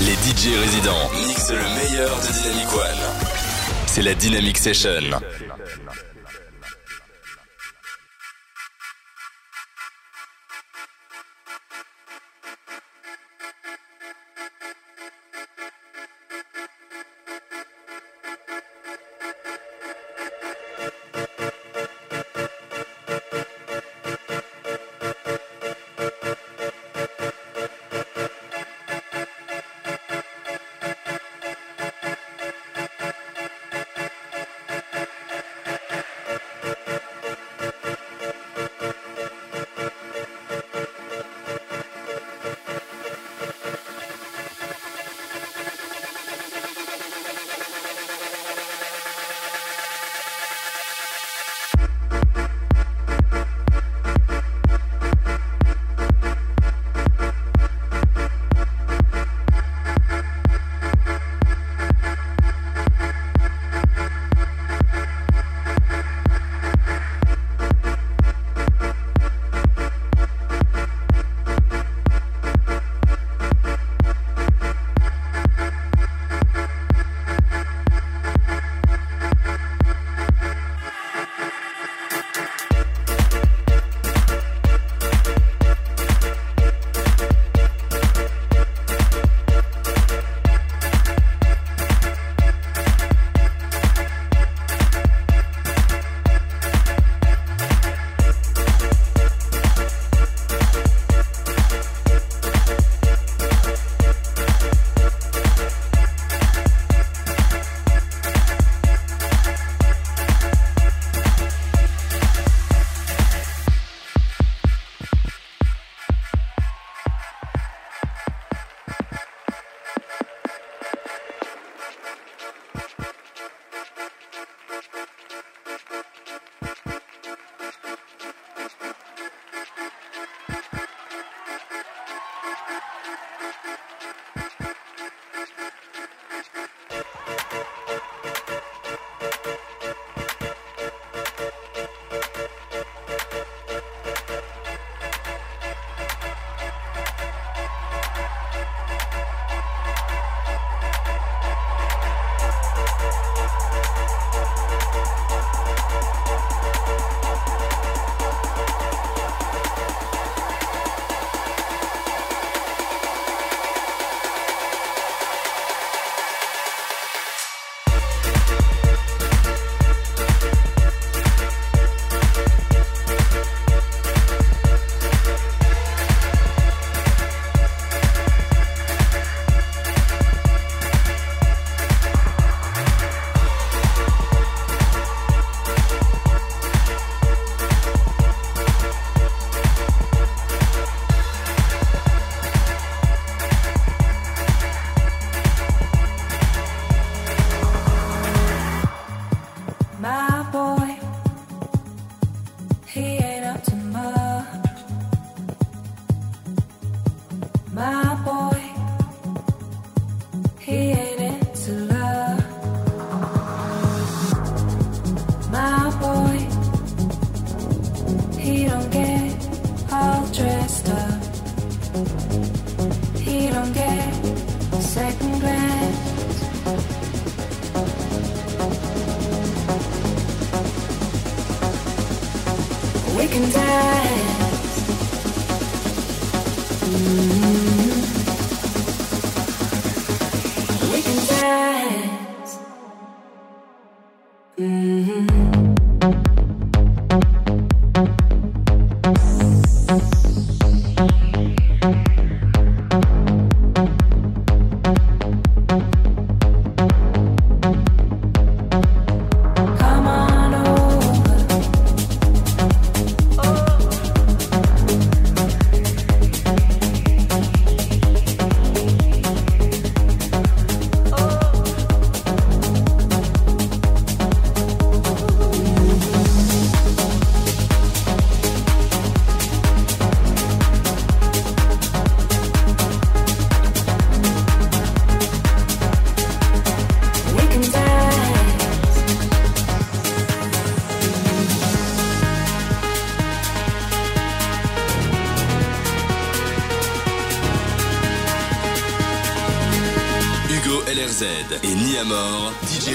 Les DJ résidents mixent le meilleur de Dynamic One. C'est la Dynamic Session.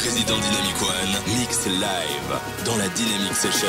Résident Dynamic One, mix live dans la Dynamic Session.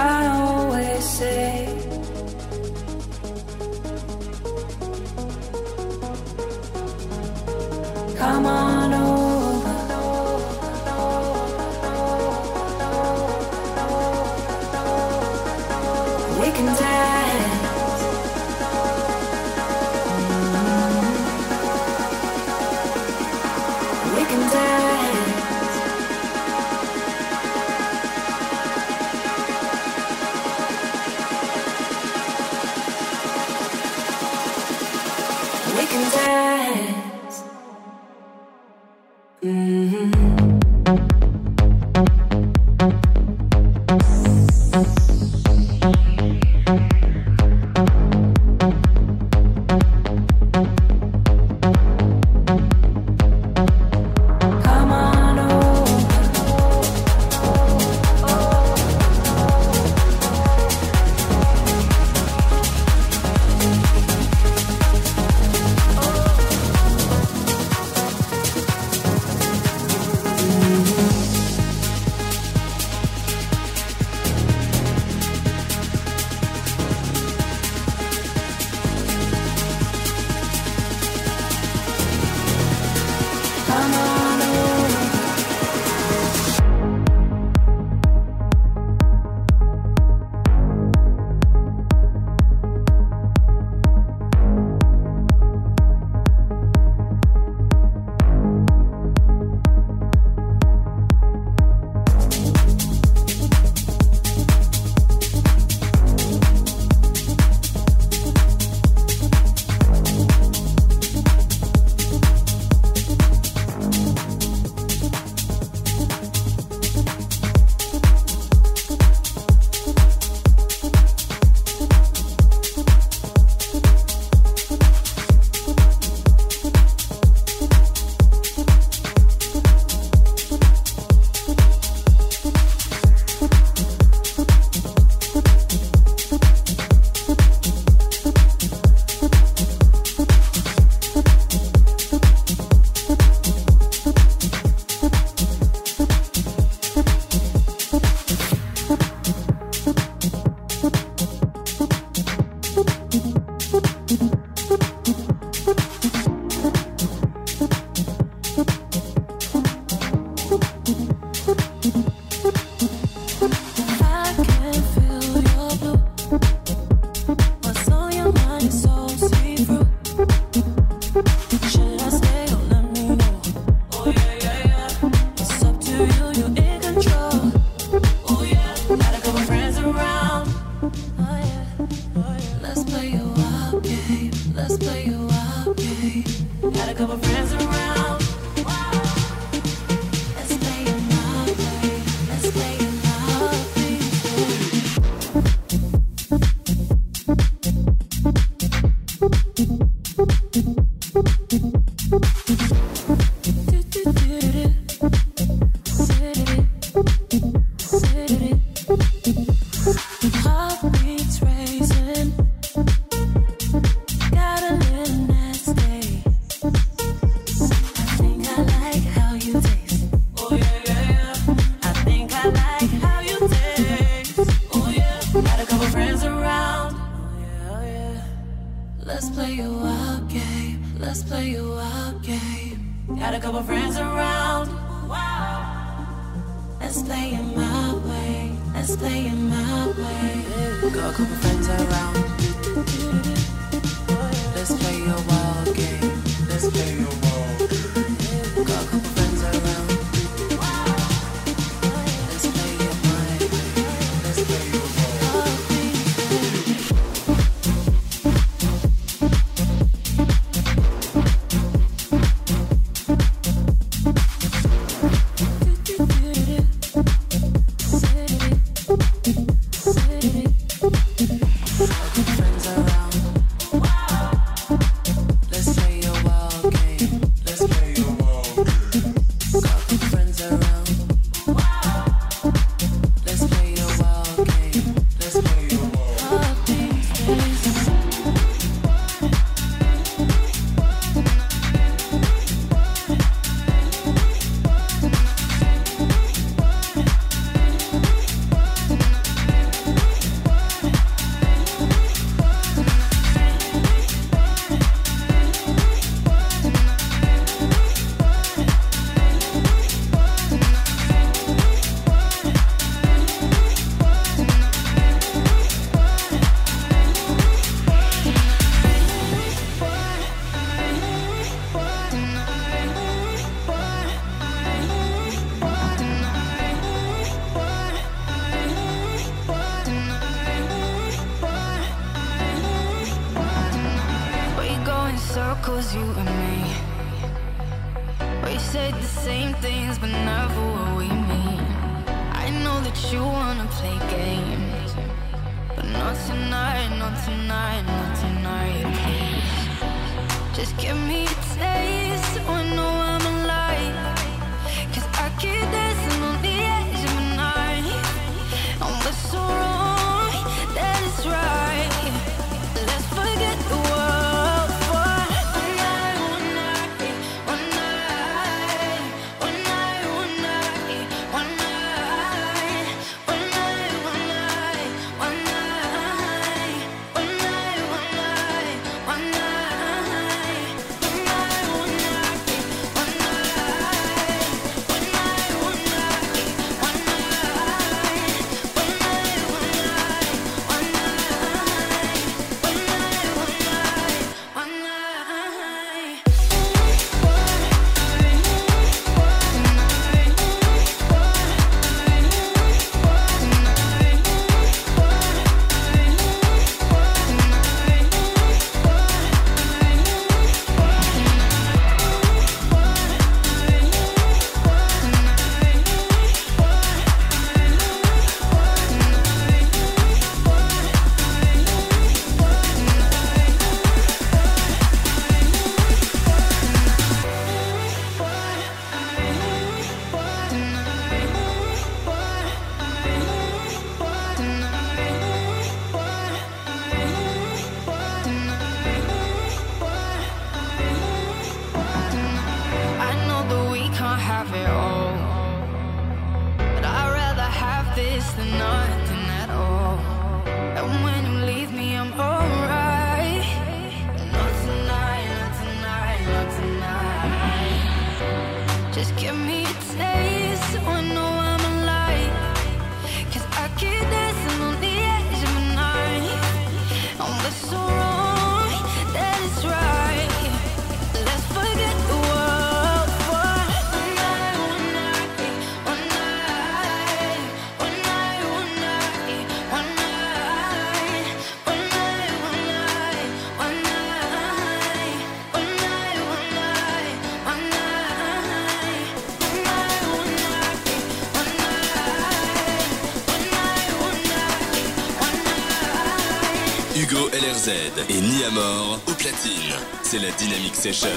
I couple friends around. Let's play it my way. Let's play it my way. Got a couple friends around. Let's play your way. Cause you and me. We said the same things but never what we mean. I know that you wanna play games But not tonight, not tonight, not tonight. Please Just give me a taste have it all. But I'd rather have this than not. Et Ni à mort au platine. C'est la Dynamic Session.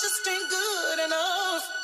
Et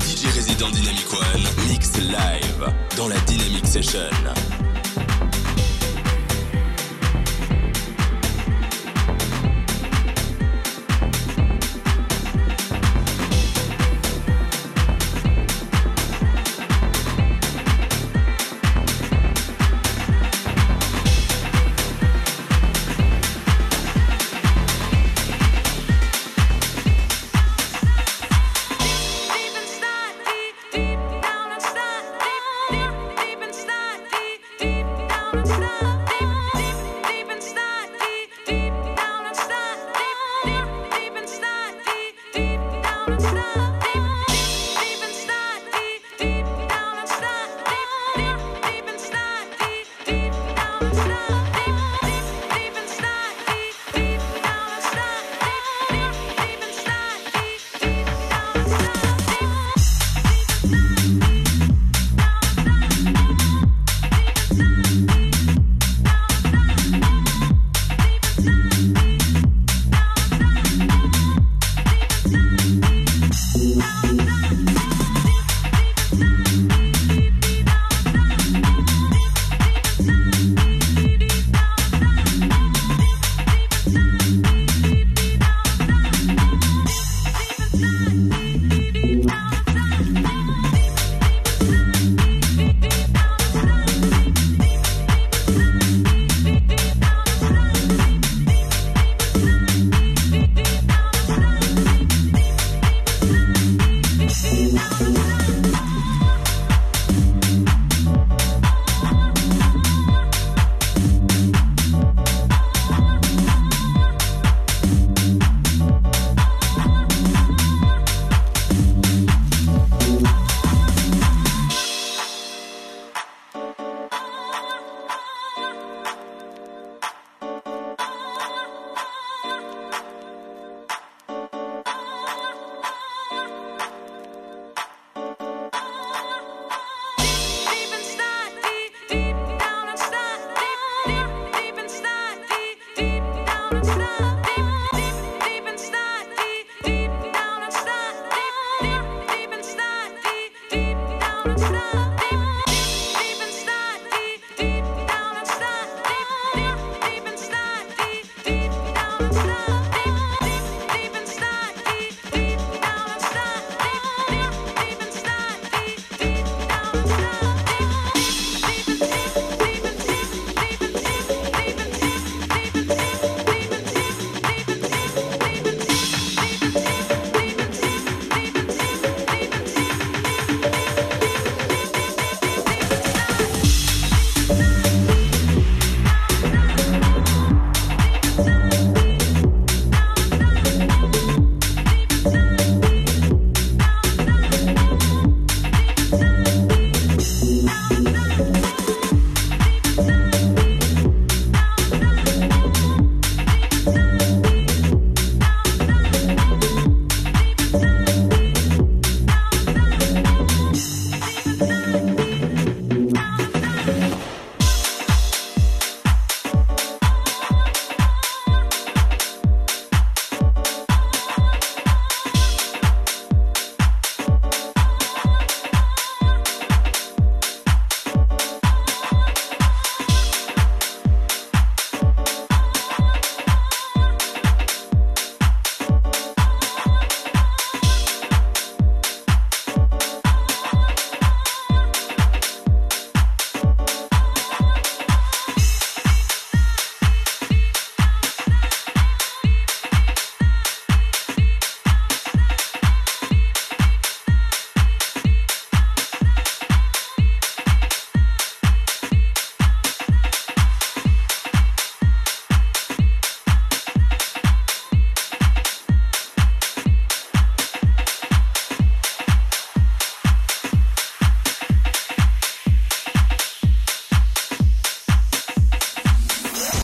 DJ résident Dynamic One, mix live dans la Dynamic Session.